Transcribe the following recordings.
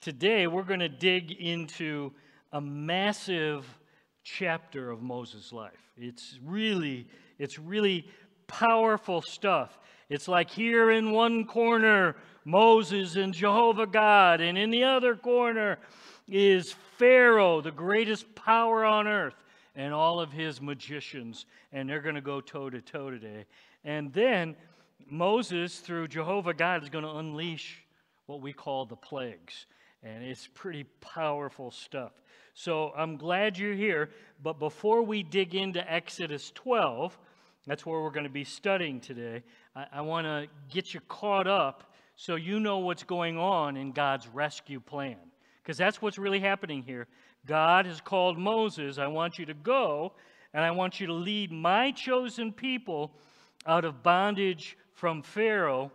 today we're going to dig into a massive chapter of Moses' life. It's really, it's really powerful stuff. It's like here in one corner, Moses and Jehovah God, and in the other corner is Pharaoh, the greatest power on earth, and all of his magicians, and they're going to go toe to toe today. And then Moses, through Jehovah God, is going to unleash what we call the plagues. And it's pretty powerful stuff. So I'm glad you're here. But before we dig into Exodus 12, that's where we're going to be studying today. I, I want to get you caught up so you know what's going on in God's rescue plan. Because that's what's really happening here. God has called Moses, I want you to go, and I want you to lead my chosen people out of bondage from Pharaoh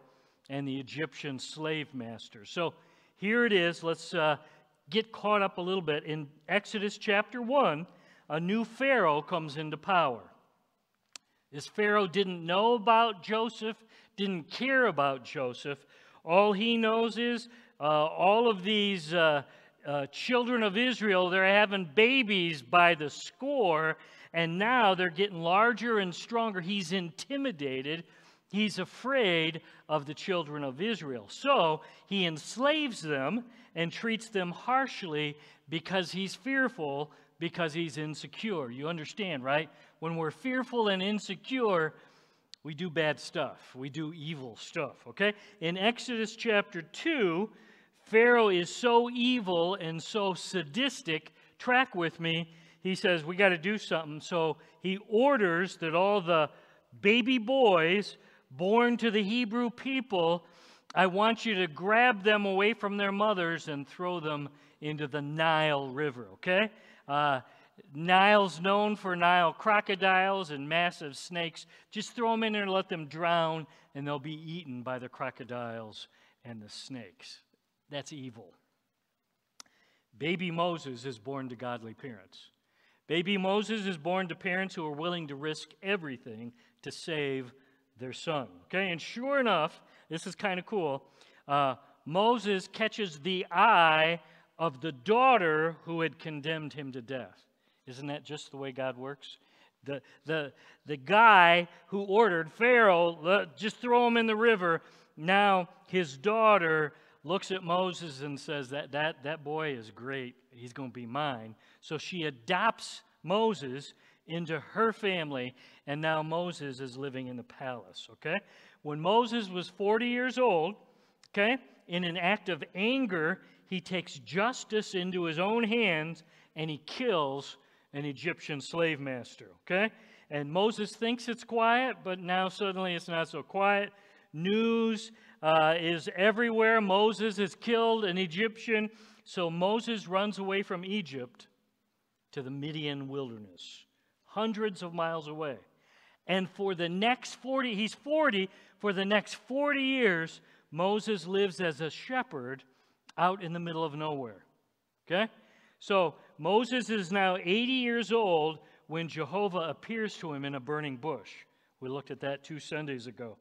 and the Egyptian slave master. So here it is. Let's uh, get caught up a little bit. In Exodus chapter 1, a new Pharaoh comes into power. This Pharaoh didn't know about Joseph, didn't care about Joseph. All he knows is uh, all of these uh, uh, children of Israel, they're having babies by the score, and now they're getting larger and stronger. He's intimidated. He's afraid of the children of Israel. So he enslaves them and treats them harshly because he's fearful, because he's insecure. You understand, right? When we're fearful and insecure, we do bad stuff. We do evil stuff, okay? In Exodus chapter 2, Pharaoh is so evil and so sadistic. Track with me. He says, We got to do something. So he orders that all the baby boys born to the Hebrew people, I want you to grab them away from their mothers and throw them into the Nile River, okay? Uh, Nile's known for Nile crocodiles and massive snakes. Just throw them in there and let them drown, and they'll be eaten by the crocodiles and the snakes. That's evil. Baby Moses is born to godly parents. Baby Moses is born to parents who are willing to risk everything to save their son. Okay, and sure enough, this is kind of cool. Uh, Moses catches the eye of the daughter who had condemned him to death. Isn't that just the way God works? The, the, the guy who ordered Pharaoh, just throw him in the river, now his daughter looks at Moses and says, that, that, that boy is great. He's going to be mine. So she adopts Moses into her family, and now Moses is living in the palace, okay? When Moses was 40 years old, okay, in an act of anger, he takes justice into his own hands and he kills an Egyptian slave master, okay? And Moses thinks it's quiet, but now suddenly it's not so quiet. News uh, is everywhere. Moses has killed an Egyptian. So Moses runs away from Egypt to the Midian wilderness hundreds of miles away. And for the next 40, he's 40, for the next 40 years, Moses lives as a shepherd out in the middle of nowhere. Okay? So Moses is now 80 years old when Jehovah appears to him in a burning bush. We looked at that two Sundays ago.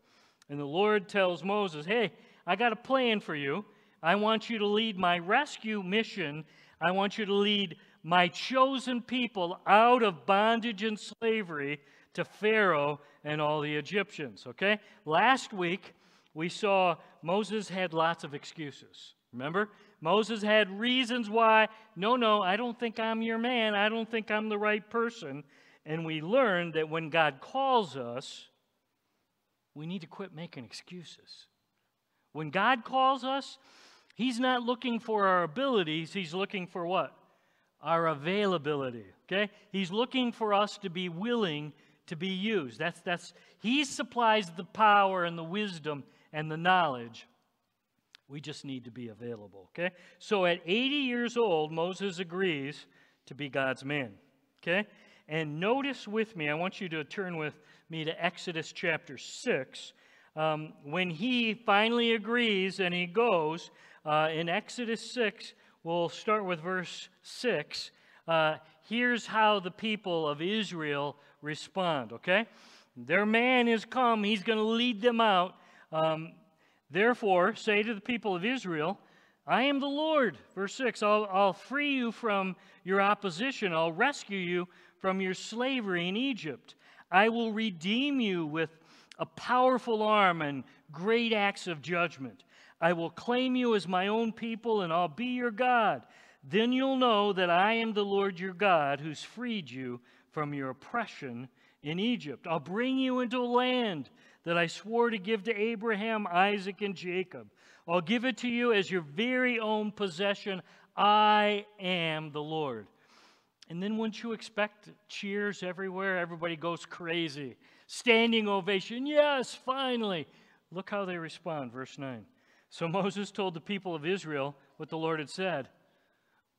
And the Lord tells Moses, Hey, I got a plan for you. I want you to lead my rescue mission. I want you to lead my chosen people out of bondage and slavery to Pharaoh and all the Egyptians. Okay? Last week, we saw Moses had lots of excuses. Remember? Moses had reasons why, no, no, I don't think I'm your man. I don't think I'm the right person. And we learned that when God calls us, we need to quit making excuses. When God calls us, He's not looking for our abilities, He's looking for what? Our availability. Okay? He's looking for us to be willing to be used. That's, that's, he supplies the power and the wisdom and the knowledge. We just need to be available. Okay? So at 80 years old, Moses agrees to be God's man. Okay? And notice with me, I want you to turn with me to Exodus chapter 6. Um, when he finally agrees and he goes, uh, in Exodus 6, We'll start with verse 6. Uh, here's how the people of Israel respond, okay? Their man is come, he's going to lead them out. Um, Therefore, say to the people of Israel, I am the Lord. Verse 6 I'll, I'll free you from your opposition, I'll rescue you from your slavery in Egypt. I will redeem you with a powerful arm and great acts of judgment. I will claim you as my own people, and I'll be your God. Then you'll know that I am the Lord your God who's freed you from your oppression in Egypt. I'll bring you into a land that I swore to give to Abraham, Isaac, and Jacob. I'll give it to you as your very own possession. I am the Lord. And then, wouldn't you expect cheers everywhere? Everybody goes crazy. Standing ovation. Yes, finally. Look how they respond. Verse 9. So Moses told the people of Israel what the Lord had said,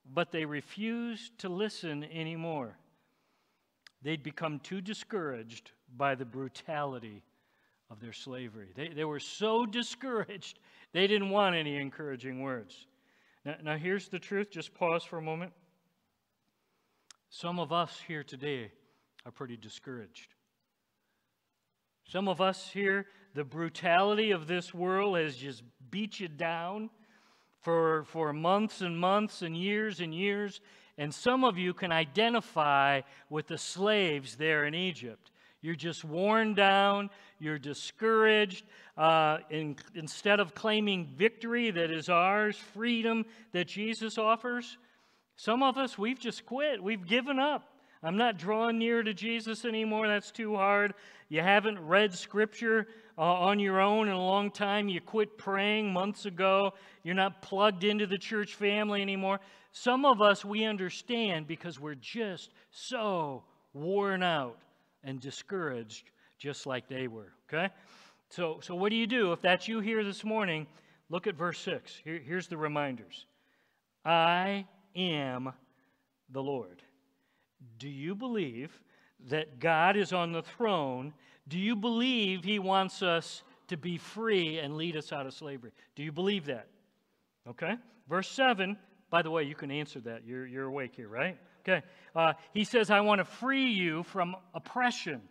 but they refused to listen anymore. They'd become too discouraged by the brutality of their slavery. They, they were so discouraged, they didn't want any encouraging words. Now, now, here's the truth. Just pause for a moment. Some of us here today are pretty discouraged. Some of us here, the brutality of this world has just beat you down for, for months and months and years and years. And some of you can identify with the slaves there in Egypt. You're just worn down, you're discouraged. Uh, in, instead of claiming victory that is ours, freedom that Jesus offers, some of us, we've just quit. We've given up. I'm not drawing near to Jesus anymore. That's too hard. You haven't read Scripture uh, on your own in a long time. You quit praying months ago. You're not plugged into the church family anymore. Some of us, we understand because we're just so worn out and discouraged, just like they were. Okay? So, so what do you do? If that's you here this morning, look at verse 6. Here, here's the reminders I am the Lord. Do you believe that God is on the throne? Do you believe He wants us to be free and lead us out of slavery? Do you believe that? Okay. Verse 7, by the way, you can answer that. You're, you're awake here, right? Okay. Uh, he says, I want to free you from oppression.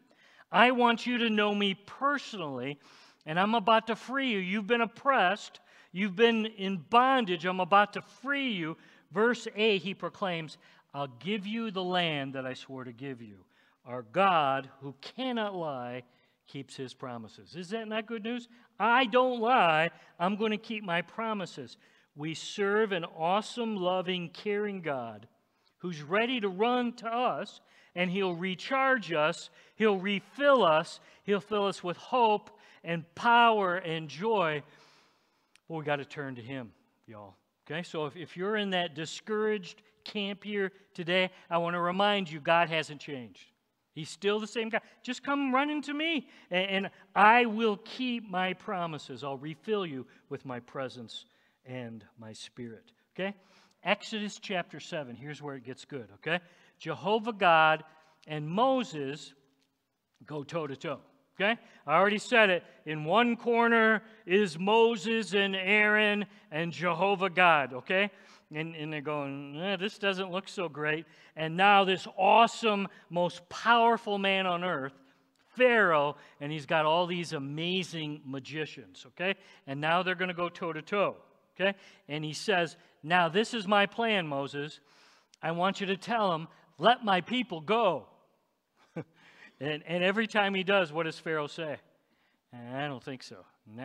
I want you to know me personally, and I'm about to free you. You've been oppressed, you've been in bondage. I'm about to free you. Verse 8, he proclaims, I'll give you the land that I swore to give you. Our God, who cannot lie, keeps his promises. Is that not good news? I don't lie. I'm going to keep my promises. We serve an awesome, loving, caring God who's ready to run to us and he'll recharge us, he'll refill us, he'll fill us with hope and power and joy. But we got to turn to him, y'all. Okay, so if, if you're in that discouraged camp here today, I want to remind you God hasn't changed. He's still the same God. Just come running to me, and, and I will keep my promises. I'll refill you with my presence and my spirit. Okay? Exodus chapter 7. Here's where it gets good. Okay? Jehovah God and Moses go toe to toe. Okay? I already said it. In one corner is Moses and Aaron and Jehovah God. Okay? And, and they're going, eh, this doesn't look so great. And now this awesome, most powerful man on earth, Pharaoh, and he's got all these amazing magicians, okay? And now they're going to go toe to toe, okay? And he says, Now this is my plan, Moses. I want you to tell him, let my people go. and, and every time he does, what does Pharaoh say? I don't think so.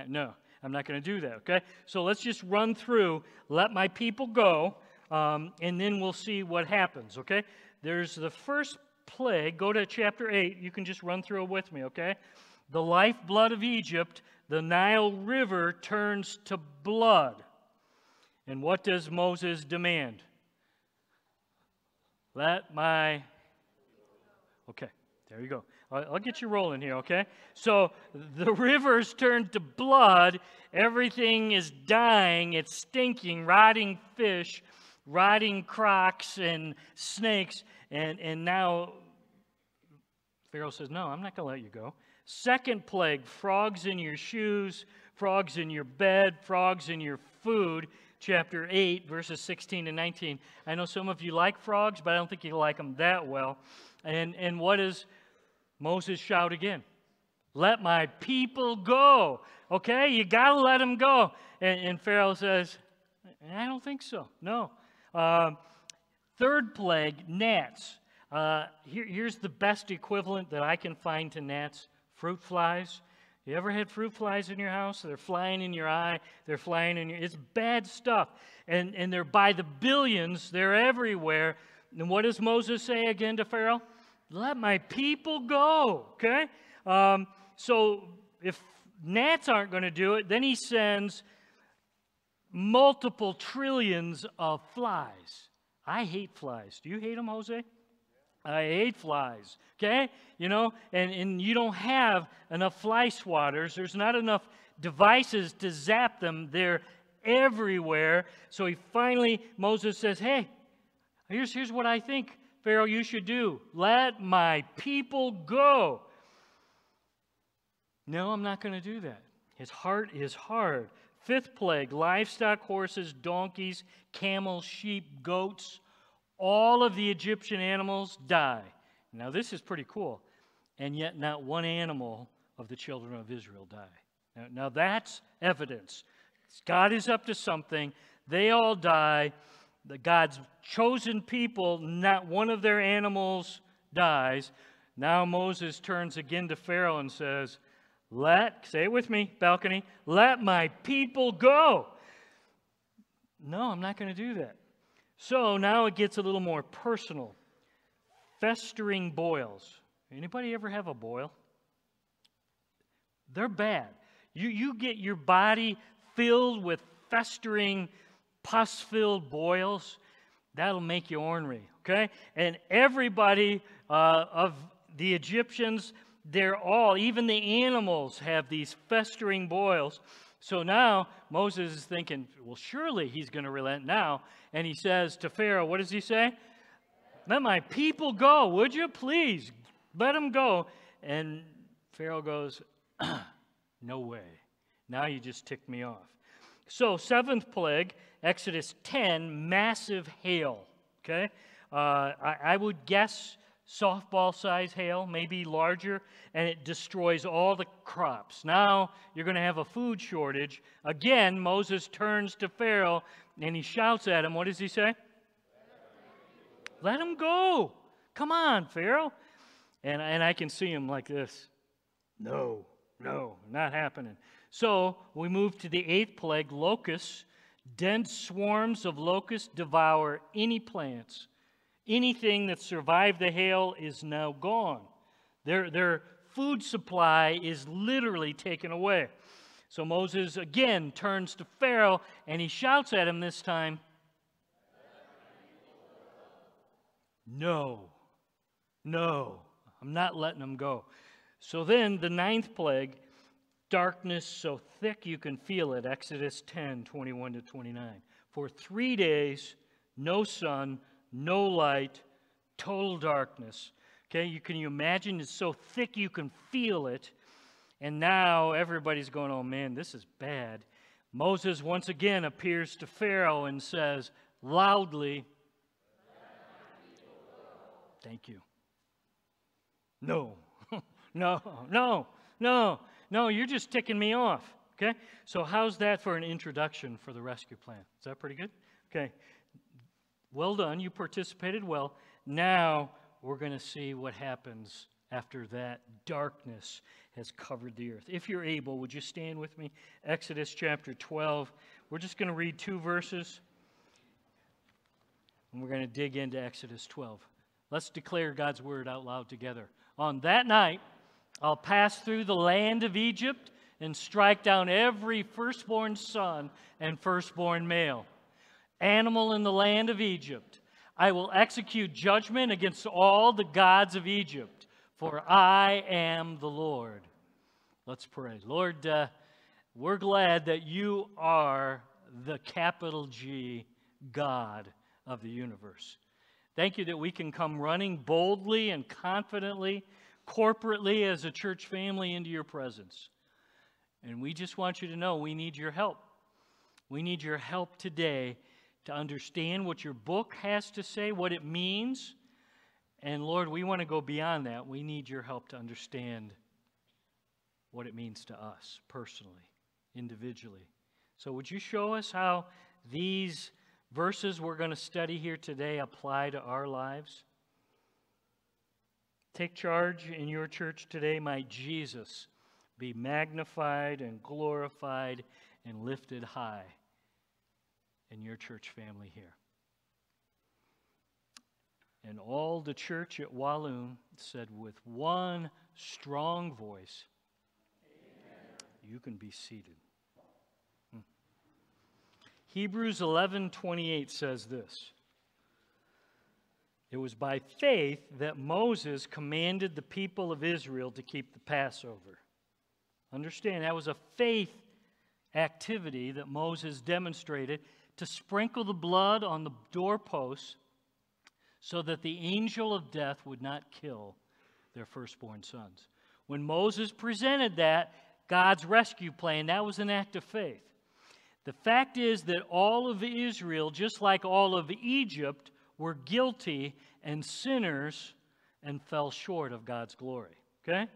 No. I'm not going to do that, okay? So let's just run through, let my people go, um, and then we'll see what happens, okay? There's the first plague. Go to chapter 8. You can just run through it with me, okay? The lifeblood of Egypt, the Nile River turns to blood. And what does Moses demand? Let my. Okay, there you go. I'll get you rolling here, okay? So the rivers turn to blood. Everything is dying. It's stinking, rotting fish, rotting crocs and snakes. And, and now Pharaoh says, No, I'm not going to let you go. Second plague frogs in your shoes, frogs in your bed, frogs in your food. Chapter 8, verses 16 to 19. I know some of you like frogs, but I don't think you like them that well. And, and what is Moses shout again, Let my people go. Okay, you got to let them go. And, and Pharaoh says, I don't think so. No. Uh, third plague, gnats. Uh, here, here's the best equivalent that I can find to gnats fruit flies. You ever had fruit flies in your house? They're flying in your eye. They're flying in your. It's bad stuff, and and they're by the billions. They're everywhere. And what does Moses say again to Pharaoh? Let my people go. Okay. Um, so if gnats aren't going to do it, then he sends multiple trillions of flies. I hate flies. Do you hate them, Jose? I hate flies, okay? You know, and, and you don't have enough fly swatters. There's not enough devices to zap them. They're everywhere. So he finally, Moses says, hey, here's, here's what I think, Pharaoh, you should do. Let my people go. No, I'm not going to do that. His heart is hard. Fifth plague livestock, horses, donkeys, camels, sheep, goats all of the Egyptian animals die. Now, this is pretty cool. And yet, not one animal of the children of Israel die. Now, now that's evidence. God is up to something. They all die. The God's chosen people, not one of their animals dies. Now Moses turns again to Pharaoh and says, Let, say it with me, balcony, let my people go. No, I'm not going to do that. So now it gets a little more personal. Festering boils. Anybody ever have a boil? They're bad. You, you get your body filled with festering, pus filled boils, that'll make you ornery, okay? And everybody uh, of the Egyptians, they're all, even the animals have these festering boils. So now Moses is thinking, well, surely he's going to relent now. And he says to Pharaoh, what does he say? Let my people go, would you please? Let them go. And Pharaoh goes, no way. Now you just ticked me off. So, seventh plague, Exodus 10, massive hail. Okay? Uh, I, I would guess softball size hail, maybe larger, and it destroys all the crops. Now you're going to have a food shortage. Again, Moses turns to Pharaoh and he shouts at him. What does he say? Let him go. Come on, Pharaoh. And, and I can see him like this. No, no, not happening. So we move to the eighth plague locusts. Dense swarms of locusts devour any plants anything that survived the hail is now gone. Their, their food supply is literally taken away. So Moses again turns to Pharaoh and he shouts at him this time No, no, I'm not letting them go. So then the ninth plague, darkness so thick you can feel it, Exodus 10 21 to 29. For three days, no sun, no light, total darkness. Okay, you can you imagine it's so thick you can feel it. And now everybody's going, oh man, this is bad. Moses once again appears to Pharaoh and says loudly, Thank you. No, no, no, no, no, you're just ticking me off. Okay? So, how's that for an introduction for the rescue plan? Is that pretty good? Okay. Well done, you participated well. Now we're going to see what happens after that darkness has covered the earth. If you're able, would you stand with me? Exodus chapter 12. We're just going to read two verses, and we're going to dig into Exodus 12. Let's declare God's word out loud together. On that night, I'll pass through the land of Egypt and strike down every firstborn son and firstborn male animal in the land of Egypt. I will execute judgment against all the gods of Egypt, for I am the Lord. Let's pray. Lord, uh, we're glad that you are the capital G God of the universe. Thank you that we can come running boldly and confidently, corporately as a church family into your presence. And we just want you to know we need your help. We need your help today to understand what your book has to say, what it means. And Lord, we want to go beyond that. We need your help to understand what it means to us personally, individually. So, would you show us how these verses we're going to study here today apply to our lives? Take charge in your church today. Might Jesus be magnified and glorified and lifted high in your church family here. And all the church at Walloon said with one strong voice, Amen. You can be seated. Hmm. Hebrews 11:28 says this. It was by faith that Moses commanded the people of Israel to keep the Passover. Understand, that was a faith activity that Moses demonstrated to sprinkle the blood on the doorposts so that the angel of death would not kill their firstborn sons. When Moses presented that, God's rescue plan, that was an act of faith. The fact is that all of Israel, just like all of Egypt, were guilty and sinners and fell short of God's glory. Okay?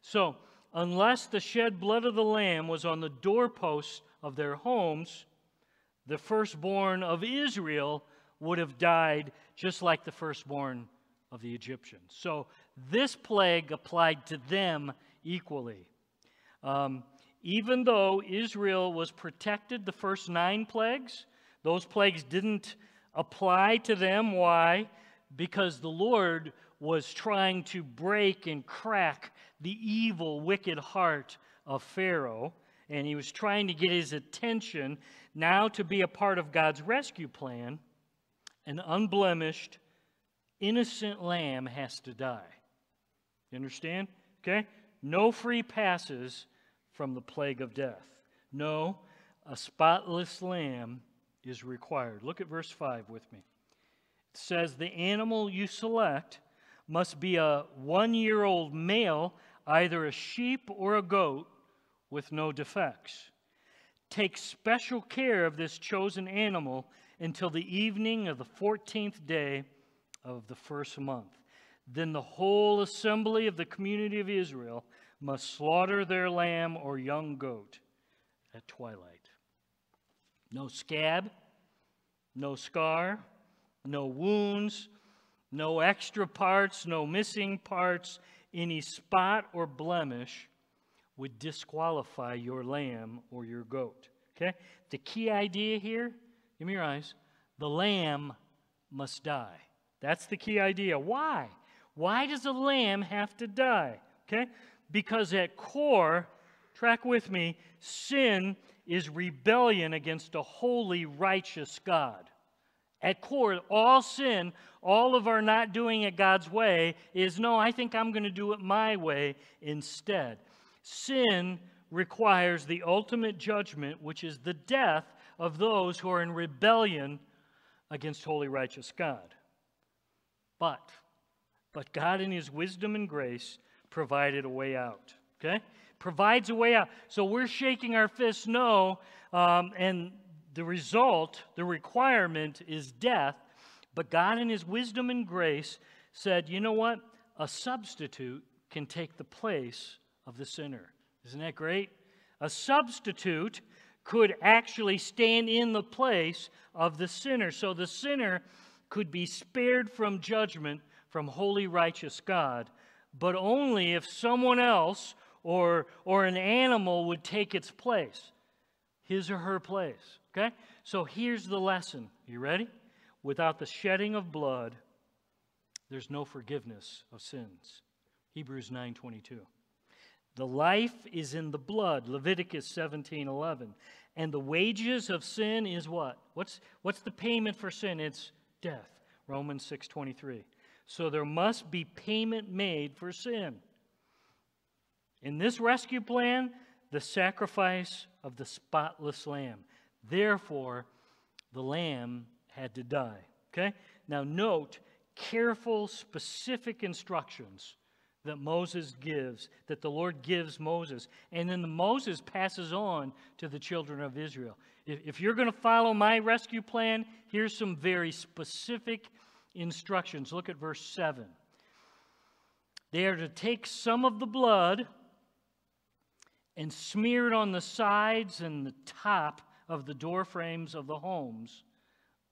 So, unless the shed blood of the Lamb was on the doorposts of their homes, the firstborn of Israel would have died just like the firstborn of the Egyptians. So this plague applied to them equally. Um, even though Israel was protected the first nine plagues, those plagues didn't apply to them. Why? Because the Lord was trying to break and crack the evil, wicked heart of Pharaoh, and he was trying to get his attention now to be a part of God's rescue plan. An unblemished, innocent lamb has to die. You understand? Okay? No free passes from the plague of death. No, a spotless lamb is required. Look at verse 5 with me. It says, The animal you select must be a one year old male, either a sheep or a goat, with no defects. Take special care of this chosen animal until the evening of the 14th day of the first month. Then the whole assembly of the community of Israel must slaughter their lamb or young goat at twilight. No scab, no scar, no wounds, no extra parts, no missing parts, any spot or blemish would disqualify your lamb or your goat. Okay? The key idea here, give me your eyes, the lamb must die. That's the key idea. Why? Why does a lamb have to die? Okay? Because at core, track with me, sin is rebellion against a holy, righteous God. At core, all sin, all of our not doing it God's way is no, I think I'm going to do it my way instead. Sin requires the ultimate judgment, which is the death of those who are in rebellion against holy, righteous God. But, but God, in His wisdom and grace, provided a way out. Okay? Provides a way out. So we're shaking our fists no, um, and the result, the requirement is death. But God, in His wisdom and grace, said, you know what? A substitute can take the place of the sinner. Isn't that great? A substitute could actually stand in the place of the sinner. So the sinner could be spared from judgment from holy, righteous God, but only if someone else or, or an animal would take its place, his or her place. Okay? So here's the lesson. You ready? Without the shedding of blood, there's no forgiveness of sins. Hebrews 9:22. The life is in the blood, Leviticus 17:11. And the wages of sin is what? What's what's the payment for sin? It's death. Romans 6:23. So there must be payment made for sin. In this rescue plan, the sacrifice of the spotless lamb. Therefore, the lamb had to die. Okay? Now, note careful, specific instructions that Moses gives, that the Lord gives Moses. And then the Moses passes on to the children of Israel. If, if you're going to follow my rescue plan, here's some very specific instructions. Look at verse 7. They are to take some of the blood and smear it on the sides and the top of the door frames of the homes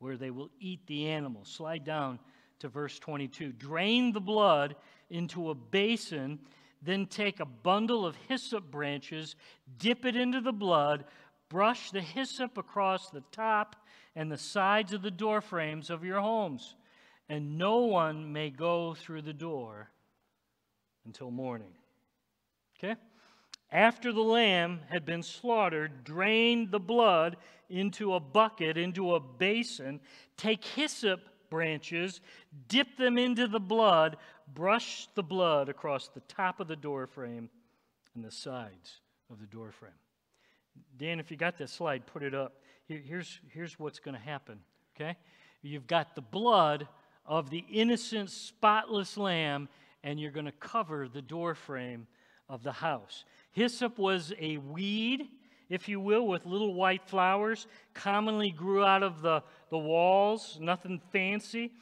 where they will eat the animals. Slide down to verse 22. Drain the blood into a basin, then take a bundle of hyssop branches, dip it into the blood, brush the hyssop across the top and the sides of the door frames of your homes, and no one may go through the door until morning. Okay? After the lamb had been slaughtered, drain the blood into a bucket, into a basin, take hyssop branches, dip them into the blood, brush the blood across the top of the door frame and the sides of the door frame. Dan, if you got that slide, put it up. Here's, here's what's going to happen, okay? You've got the blood of the innocent, spotless lamb, and you're going to cover the door frame of the house. Hyssop was a weed, if you will, with little white flowers, commonly grew out of the, the walls, nothing fancy.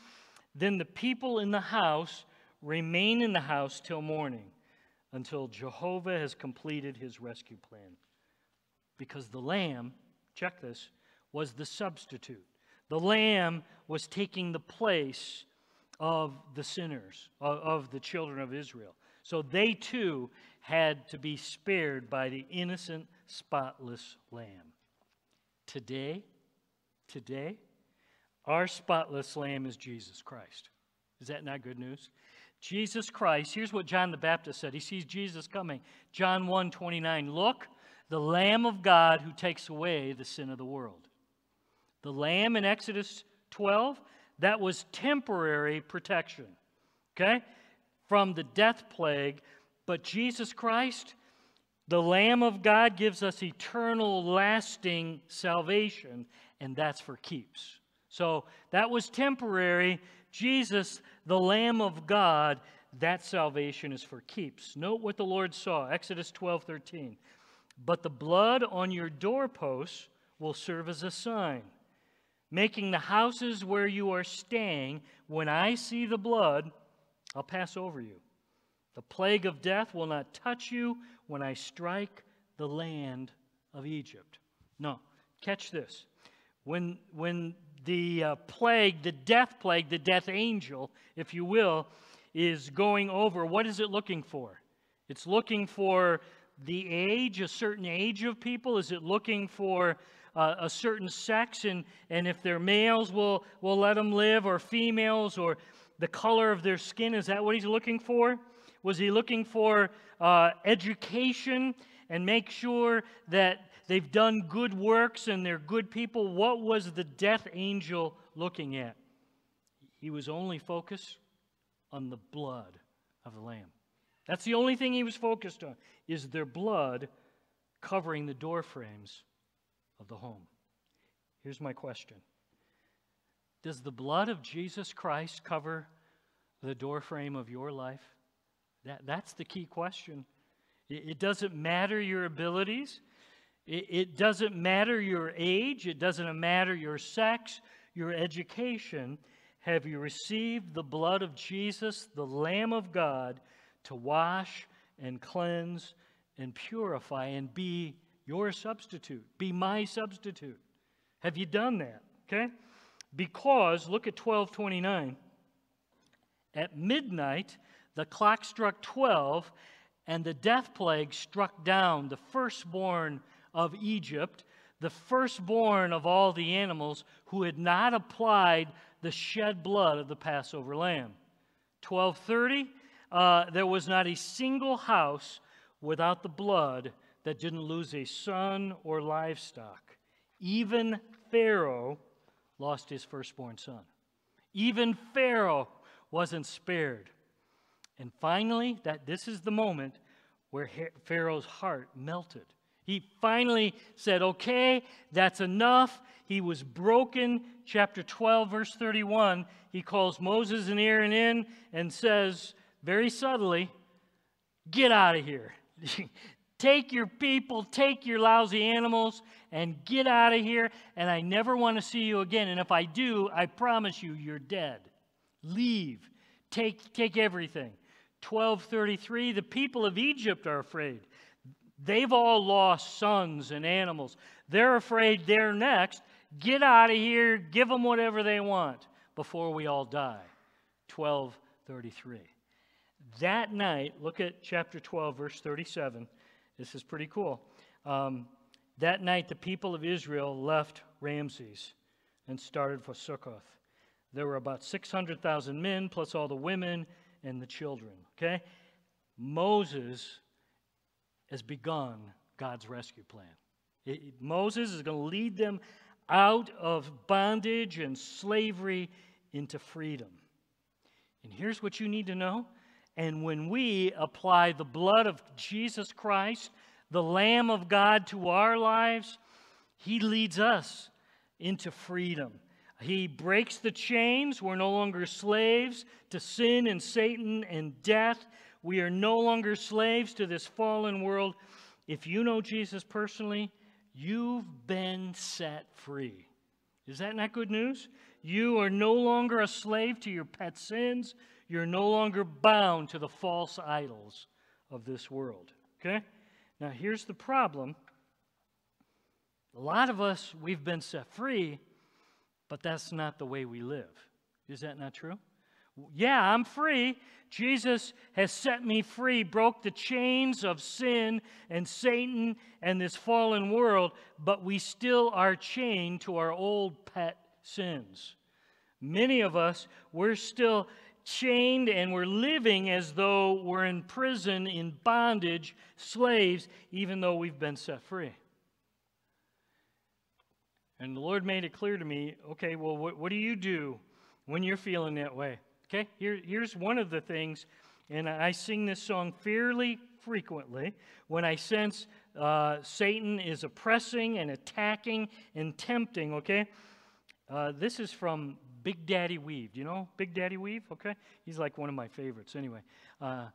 Then the people in the house remain in the house till morning, until Jehovah has completed his rescue plan. Because the lamb, check this, was the substitute. The lamb was taking the place of the sinners, of, of the children of Israel. So they too had to be spared by the innocent, spotless lamb. Today, today, our spotless lamb is Jesus Christ. Is that not good news? Jesus Christ, here's what John the Baptist said. He sees Jesus coming. John 1 29. Look, the Lamb of God who takes away the sin of the world. The Lamb in Exodus 12, that was temporary protection, okay, from the death plague. But Jesus Christ, the Lamb of God, gives us eternal, lasting salvation, and that's for keeps. So that was temporary. Jesus, the Lamb of God, that salvation is for keeps. Note what the Lord saw Exodus 12 13. But the blood on your doorposts will serve as a sign, making the houses where you are staying, when I see the blood, I'll pass over you. The plague of death will not touch you when I strike the land of Egypt. No, catch this. When, when the uh, plague, the death plague, the death angel, if you will, is going over, what is it looking for? It's looking for the age, a certain age of people? Is it looking for uh, a certain sex? And, and if they're males, we'll, we'll let them live, or females, or the color of their skin? Is that what he's looking for? Was he looking for uh, education and make sure that they've done good works and they're good people? What was the death angel looking at? He was only focused on the blood of the Lamb. That's the only thing he was focused on, is their blood covering the door frames of the home. Here's my question. Does the blood of Jesus Christ cover the doorframe of your life? That, that's the key question. It, it doesn't matter your abilities. It, it doesn't matter your age. It doesn't matter your sex, your education. Have you received the blood of Jesus, the Lamb of God, to wash and cleanse and purify and be your substitute, be my substitute. Have you done that? Okay? Because, look at 1229. At midnight, the clock struck 12, and the death plague struck down the firstborn of Egypt, the firstborn of all the animals who had not applied the shed blood of the Passover lamb. 1230, uh, there was not a single house without the blood that didn't lose a son or livestock. Even Pharaoh lost his firstborn son. Even Pharaoh wasn't spared. And finally, that this is the moment where Pharaoh's heart melted. He finally said, Okay, that's enough. He was broken. Chapter 12, verse 31, he calls Moses and Aaron in and says, very subtly, Get out of here. take your people, take your lousy animals, and get out of here. And I never want to see you again. And if I do, I promise you, you're dead. Leave. Take, take everything. 1233 The people of Egypt are afraid. They've all lost sons and animals. They're afraid they're next. Get out of here, give them whatever they want before we all die. 1233. That night, look at chapter 12, verse 37. This is pretty cool. Um, that night, the people of Israel left Ramses and started for Succoth. There were about 600,000 men, plus all the women and the children. Okay? Moses has begun God's rescue plan. It, Moses is going to lead them out of bondage and slavery into freedom. And here's what you need to know. And when we apply the blood of Jesus Christ, the Lamb of God, to our lives, He leads us into freedom. He breaks the chains. We're no longer slaves to sin and Satan and death. We are no longer slaves to this fallen world. If you know Jesus personally, you've been set free. Is that not good news? You are no longer a slave to your pet sins. You're no longer bound to the false idols of this world. Okay? Now, here's the problem. A lot of us, we've been set free, but that's not the way we live. Is that not true? Yeah, I'm free. Jesus has set me free, broke the chains of sin and Satan and this fallen world, but we still are chained to our old pet sins. Many of us, we're still chained and we're living as though we're in prison, in bondage, slaves, even though we've been set free. And the Lord made it clear to me okay, well, what, what do you do when you're feeling that way? Okay, Here, here's one of the things, and I sing this song fairly frequently when I sense uh, Satan is oppressing and attacking and tempting, okay? Uh, this is from Big Daddy Weave. Do you know Big Daddy Weave? Okay, he's like one of my favorites. Anyway, uh,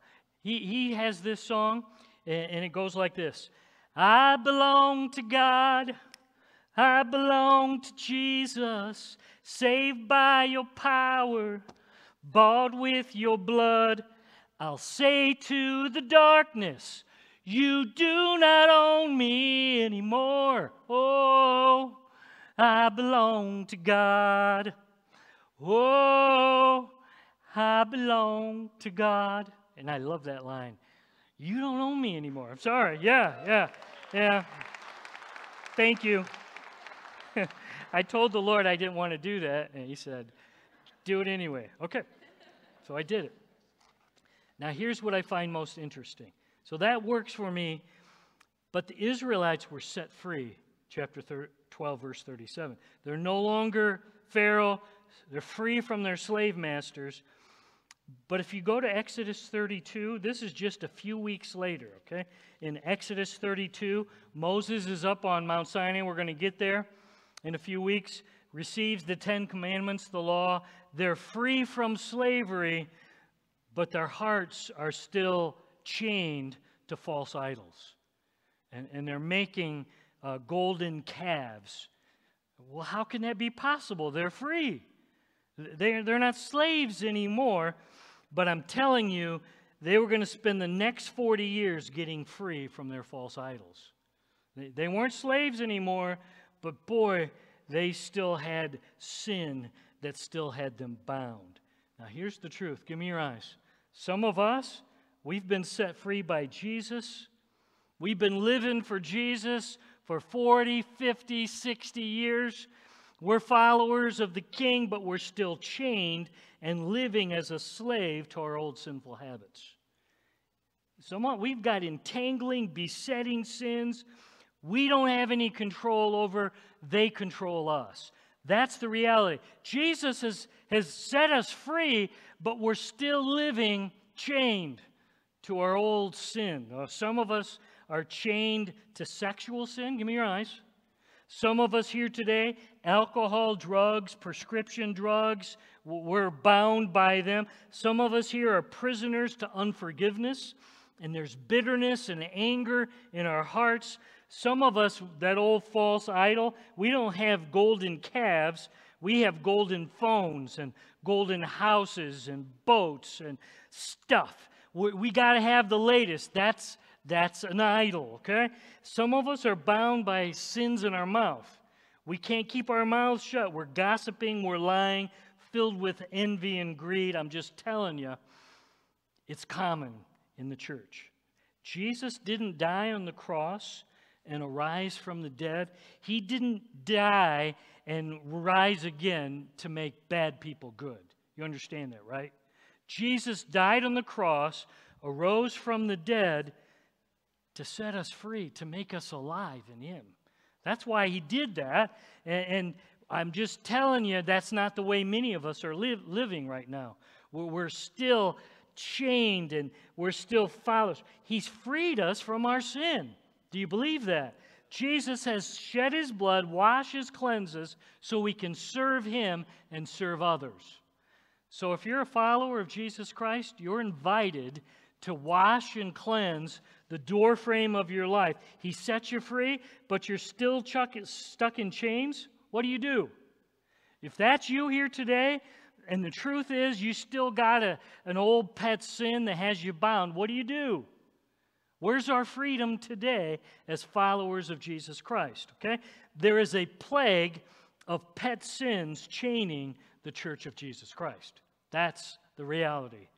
he he has this song, and, and it goes like this: I belong to God. I belong to Jesus, saved by your power, bought with your blood. I'll say to the darkness, You do not own me anymore. Oh, I belong to God. Oh, I belong to God. And I love that line. You don't own me anymore. I'm sorry. Yeah, yeah, yeah. Thank you. I told the Lord I didn't want to do that, and He said, Do it anyway. Okay. So I did it. Now, here's what I find most interesting. So that works for me, but the Israelites were set free, chapter 12, verse 37. They're no longer Pharaoh, they're free from their slave masters. But if you go to Exodus 32, this is just a few weeks later, okay? In Exodus 32, Moses is up on Mount Sinai. We're going to get there in a few weeks. Receives the Ten Commandments, the law. They're free from slavery, but their hearts are still chained to false idols. And, and they're making uh, golden calves. Well, how can that be possible? They're free. They're, they're not slaves anymore, but I'm telling you, they were going to spend the next 40 years getting free from their false idols. They, they weren't slaves anymore, but boy, they still had sin that still had them bound. Now, here's the truth. Give me your eyes. Some of us, we've been set free by Jesus. We've been living for Jesus for 40, 50, 60 years. We're followers of the king, but we're still chained and living as a slave to our old sinful habits. Someone, we've got entangling, besetting sins we don't have any control over, they control us. That's the reality. Jesus has, has set us free, but we're still living chained to our old sin. Now, some of us are chained to sexual sin. Give me your eyes. Some of us here today, alcohol, drugs, prescription drugs, we're bound by them. Some of us here are prisoners to unforgiveness, and there's bitterness and anger in our hearts. Some of us, that old false idol, we don't have golden calves. We have golden phones and golden houses and boats and stuff. We, we got to have the latest. That's, That's an idol, okay? Some of us are bound by sins in our mouth. We can't keep our mouths shut. We're gossiping, we're lying, filled with envy and greed. I'm just telling you, it's common in the church. Jesus didn't die on the cross and arise from the dead. He didn't die and rise again to make bad people good. You understand that, right? Jesus died on the cross, arose from the dead to set us free, to make us alive in Him. That's why He did that. And, and I'm just telling you, that's not the way many of us are li- living right now. We're, we're still chained and we're still followers. He's freed us from our sin. Do you believe that? Jesus has shed his blood, washes, cleanses, so we can serve him and serve others. So if you're a follower of Jesus Christ, you're invited to wash and cleanse the doorframe of your life. He sets you free, but you're still stuck in chains. What do you do? If that's you here today, and the truth is you still got a, an old pet sin that has you bound, what do you do? Where's our freedom today as followers of Jesus Christ? Okay? There is a plague of pet sins chaining the church of Jesus Christ. That's the reality.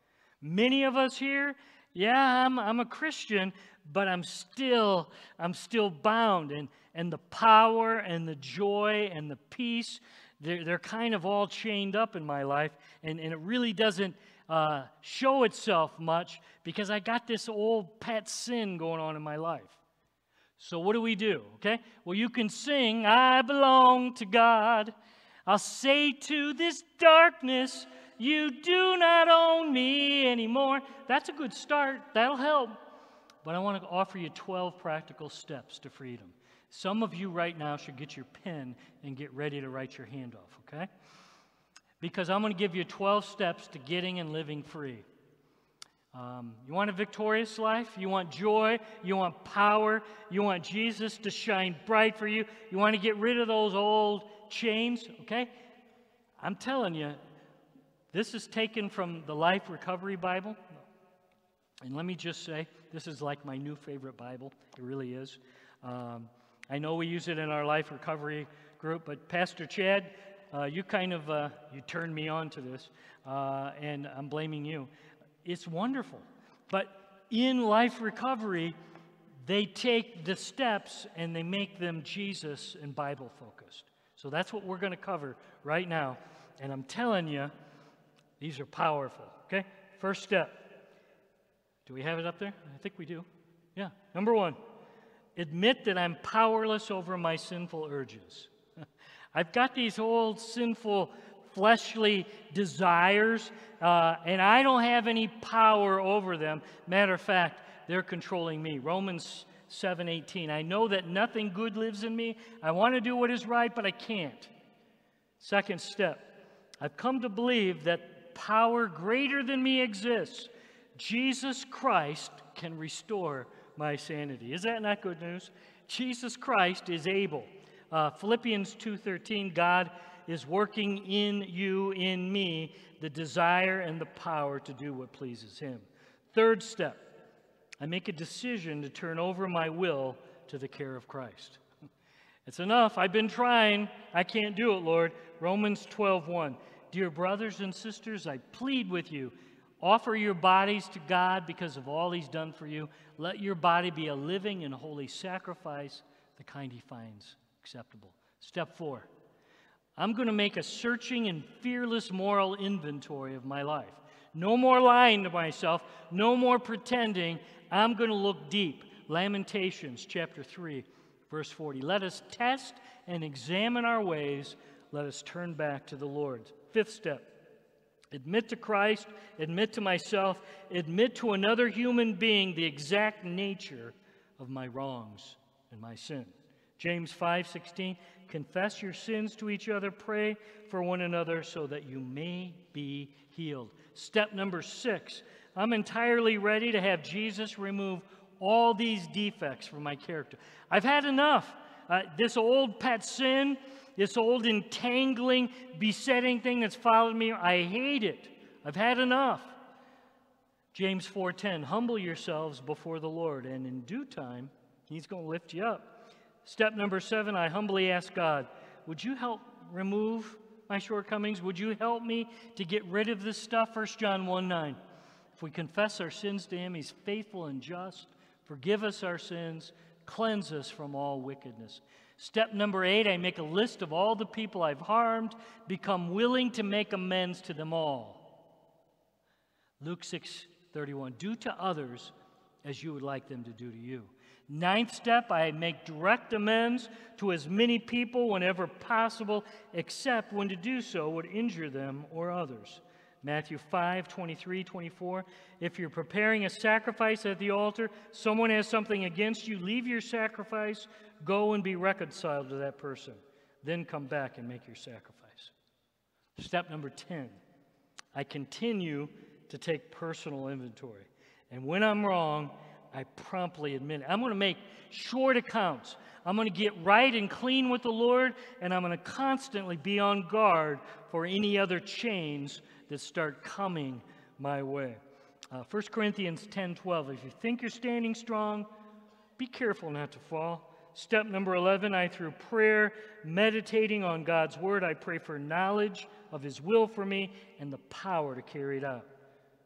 Many of us here, yeah, I'm, I'm a Christian, but I'm still, I'm still bound. And, and the power and the joy and the peace, they're, they're kind of all chained up in my life. And, and it really doesn't uh, show itself much because I got this old pet sin going on in my life. So, what do we do? Okay? Well, you can sing, I belong to God. I'll say to this darkness, You do not own me anymore. That's a good start. That'll help. But I want to offer you 12 practical steps to freedom. Some of you right now should get your pen and get ready to write your hand off, okay? because I'm going to give you 12 steps to getting and living free. Um, you want a victorious life? You want joy? You want power? You want Jesus to shine bright for you? You want to get rid of those old chains? Okay? I'm telling you, this is taken from the Life Recovery Bible. And let me just say, this is like my new favorite Bible. It really is. Um, I know we use it in our Life Recovery group, but Pastor Chad uh, you kind of uh, you turned me on to this, uh, and I'm blaming you. It's wonderful, but in life recovery, they take the steps and they make them Jesus and Bible focused. So that's what we're going to cover right now, and I'm telling you, these are powerful. Okay, first step. Do we have it up there? I think we do. Yeah. Number one, admit that I'm powerless over my sinful urges. I've got these old sinful fleshly desires, uh, and I don't have any power over them. Matter of fact, they're controlling me. Romans 7:18. I know that nothing good lives in me. I want to do what is right, but I can't. Second step. I've come to believe that power greater than me exists. Jesus Christ can restore my sanity. Is that not good news? Jesus Christ is able. Uh, Philippians 2:13, God is working in you, in me, the desire and the power to do what pleases Him. Third step, I make a decision to turn over my will to the care of Christ. It's enough. I've been trying. I can't do it, Lord. Romans 12:1. Dear brothers and sisters, I plead with you, offer your bodies to God because of all He's done for you. Let your body be a living and holy sacrifice, the kind He finds acceptable. Step four, I'm going to make a searching and fearless moral inventory of my life. No more lying to myself, no more pretending. I'm going to look deep. Lamentations chapter 3, verse 40. Let us test and examine our ways. Let us turn back to the Lord. Fifth step admit to Christ, admit to myself, admit to another human being the exact nature of my wrongs and my sin. James 5:16 Confess your sins to each other, pray for one another so that you may be healed. Step number 6. I'm entirely ready to have Jesus remove all these defects from my character. I've had enough. Uh, this old pet sin, this old entangling, besetting thing that's followed me, I hate it. I've had enough. James 4:10 Humble yourselves before the Lord and in due time he's going to lift you up. Step number 7 I humbly ask God, would you help remove my shortcomings? Would you help me to get rid of this stuff? 1 John 1 9. If we confess our sins to him, he's faithful and just, forgive us our sins, cleanse us from all wickedness. Step number eight, I make a list of all the people I've harmed, become willing to make amends to them all. Luke 6 31. Do to others as you would like them to do to you. Ninth step, I make direct amends to as many people whenever possible, except when to do so would injure them or others. Matthew 5, 23, 24. If you're preparing a sacrifice at the altar, someone has something against you, leave your sacrifice, go and be reconciled to that person. Then come back and make your sacrifice. Step number 10. I continue to take personal inventory. And when I'm wrong, I promptly admit it. I'm going to make short accounts. I'm going to get right and clean with the Lord, and I'm going to constantly be on guard for any other chains that start coming my way. Uh, 1 Corinthians 10 12. If you think you're standing strong, be careful not to fall. Step number 11, I, through prayer, meditating on God's word, I pray for knowledge of his will for me and the power to carry it out.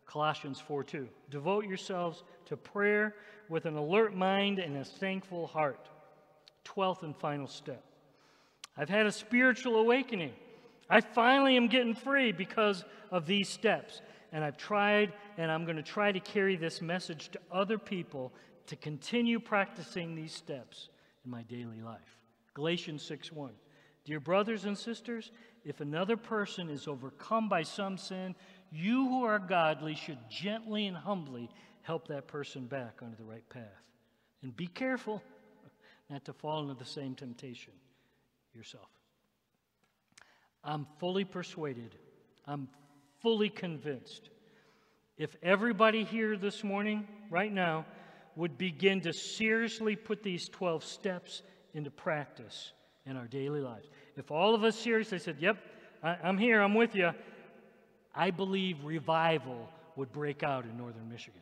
Colossians 4 2. Devote yourselves to prayer with an alert mind and a thankful heart. Twelfth and final step. I've had a spiritual awakening. I finally am getting free because of these steps. And I've tried, and I'm going to try to carry this message to other people to continue practicing these steps in my daily life. Galatians 6 1. Dear brothers and sisters, if another person is overcome by some sin, you who are godly should gently and humbly help that person back onto the right path. And be careful not to fall into the same temptation yourself. I'm fully persuaded, I'm fully convinced. If everybody here this morning, right now, would begin to seriously put these 12 steps into practice in our daily lives, if all of us seriously said, Yep, I, am here, I'm with you, I believe revival would break out in northern Michigan.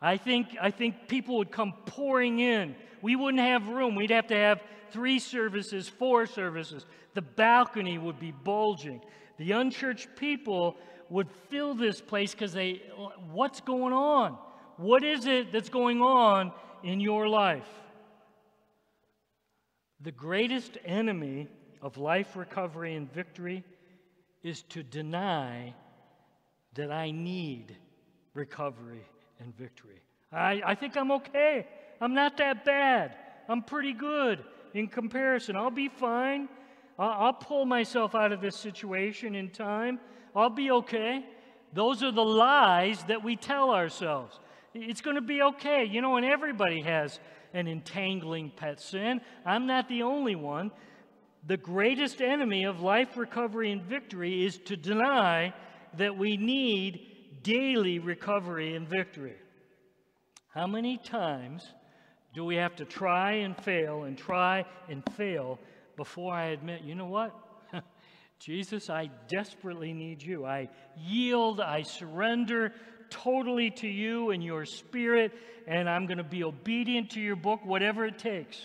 I think, I think people would come pouring in. We wouldn't have room. We'd have to have three services, four services. The balcony would be bulging. The unchurched people would fill this place because they, what's going on? What is it that's going on in your life? The greatest enemy of life recovery and victory is to deny that I need recovery and victory. I, I think I'm okay. I'm not that bad. I'm pretty good in comparison. I'll be fine. I'll, pull myself out of this situation in time. I'll be okay. Those are the lies that we tell ourselves. It's going to be okay. You know, and everybody has an entangling pet sin. I'm not the only one. The greatest enemy of life recovery and victory is to deny that we need daily recovery and victory. How many times do we have to try and fail and try and fail before I admit, you know what? Jesus, I desperately need you. I yield, I surrender totally to you and your spirit, and I'm going to be obedient to your book, whatever it takes.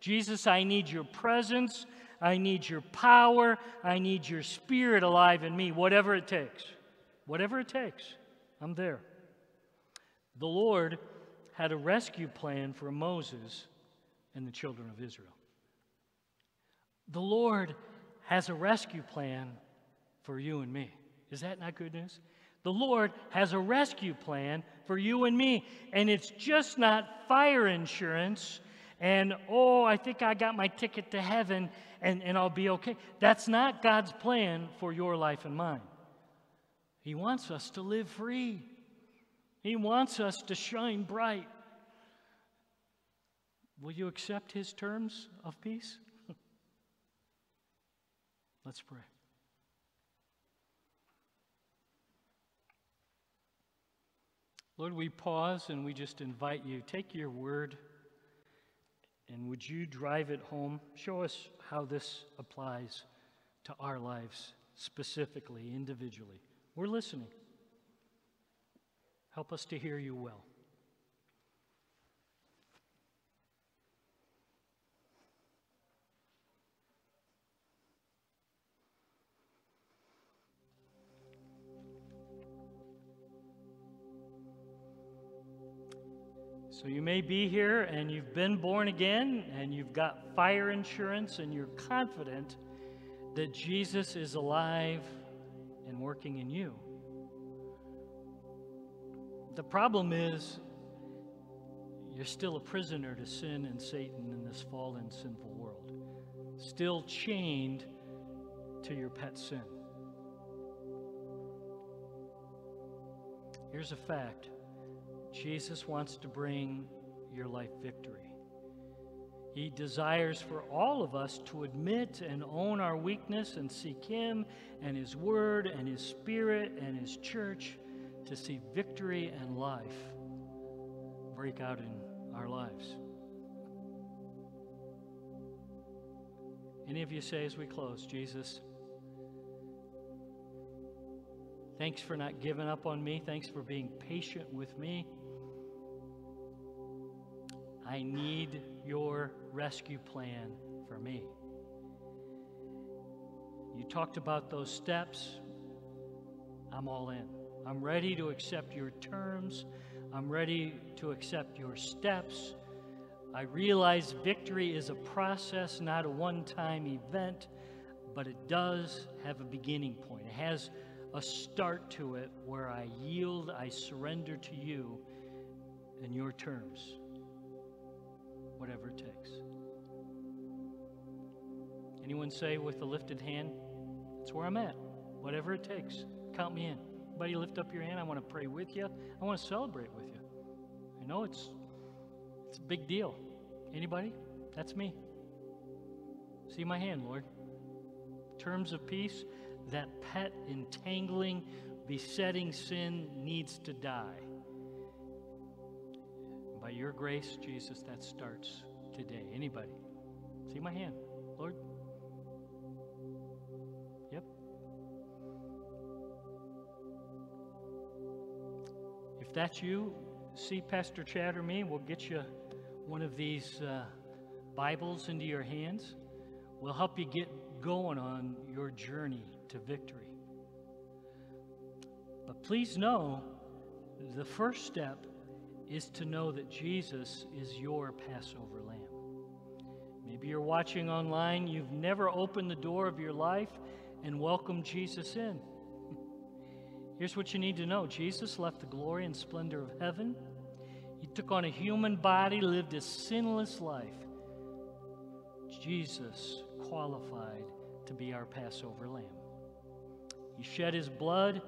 Jesus, I need your presence. I need your power. I need your spirit alive in me, whatever it takes. Whatever it takes, I'm there. The Lord had a rescue plan for Moses and the children of Israel. The Lord has a rescue plan for you and me. Is that not good news? The Lord has a rescue plan for you and me. And it's just not fire insurance and, oh, I think I got my ticket to heaven and, and I'll be okay. That's not God's plan for your life and mine. He wants us to live free, He wants us to shine bright. Will you accept His terms of peace? Let's pray. Lord, we pause and we just invite you. Take your word and would you drive it home? Show us how this applies to our lives specifically, individually. We're listening. Help us to hear you well. So you may be here and you've been born again and you've got fire insurance and you're confident that Jesus is alive and working in you. The problem is you're still a prisoner to sin and Satan in this fallen, sinful world, still chained to your pet sin. Here's a fact Jesus wants to bring your life victory. He desires for all of us to admit and own our weakness and seek Him and His Word and His Spirit and His church to see victory and life break out in our lives. Any of you say as we close, Jesus, thanks for not giving up on me. Thanks for being patient with me. I need your rescue plan for me. You talked about those steps. I'm all in. I'm ready to accept your terms. I'm ready to accept your steps. I realize victory is a process, not a one time event, but it does have a beginning point. It has a start to it where I yield, I surrender to you in your terms whatever it takes. Anyone say with a lifted hand, that's where I'm at, whatever it takes. Count me in. Buddy, lift up your hand. I want to pray with you. I want to celebrate with you. I know it's it's a big deal. Anybody? That's me. See my hand, Lord. Terms of peace, that pet entangling, besetting sin needs to die. By your grace, Jesus, that starts today. Anybody? See my hand, Lord? That's you, see Pastor Chad or me. We'll get you one of these uh, Bibles into your hands. We'll help you get going on your journey to victory. But please know the first step is to know that Jesus is your Passover lamb. Maybe you're watching online, you've never opened the door of your life and welcomed Jesus in. Here's what you need to know Jesus left the glory and splendor of heaven. He took on a human body, lived a sinless life. Jesus qualified to be our Passover lamb. He shed his blood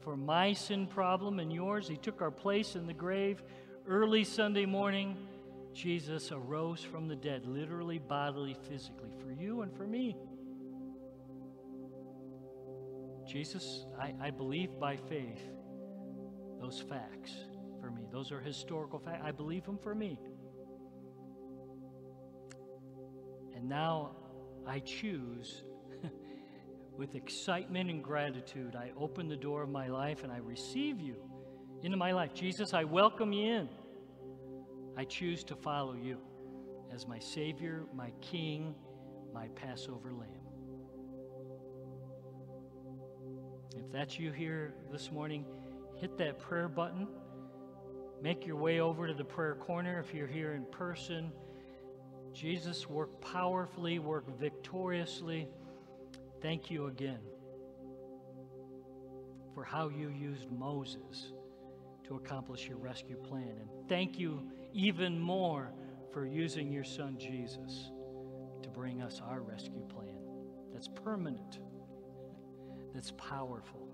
for my sin problem and yours. He took our place in the grave Early Sunday morning, Jesus arose from the dead, literally, bodily, physically, for you and for me. Jesus, I, I believe by faith those facts for me. Those are historical facts. I believe them for me. And now I choose, with excitement and gratitude, I open the door of my life and I receive you into my life. Jesus, I welcome you in. I choose to follow you as my Savior, my King, my Passover Lamb. If that's you here this morning, hit that prayer button. Make your way over to the prayer corner if you're here in person. Jesus, work powerfully, work victoriously. Thank you again for how you used Moses to accomplish your rescue plan. And thank you even more for using your son Jesus to bring us our rescue plan that's permanent, that's powerful.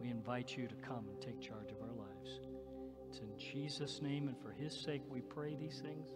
We invite you to come and take charge of our lives. It's in Jesus' name and for his sake we pray these things.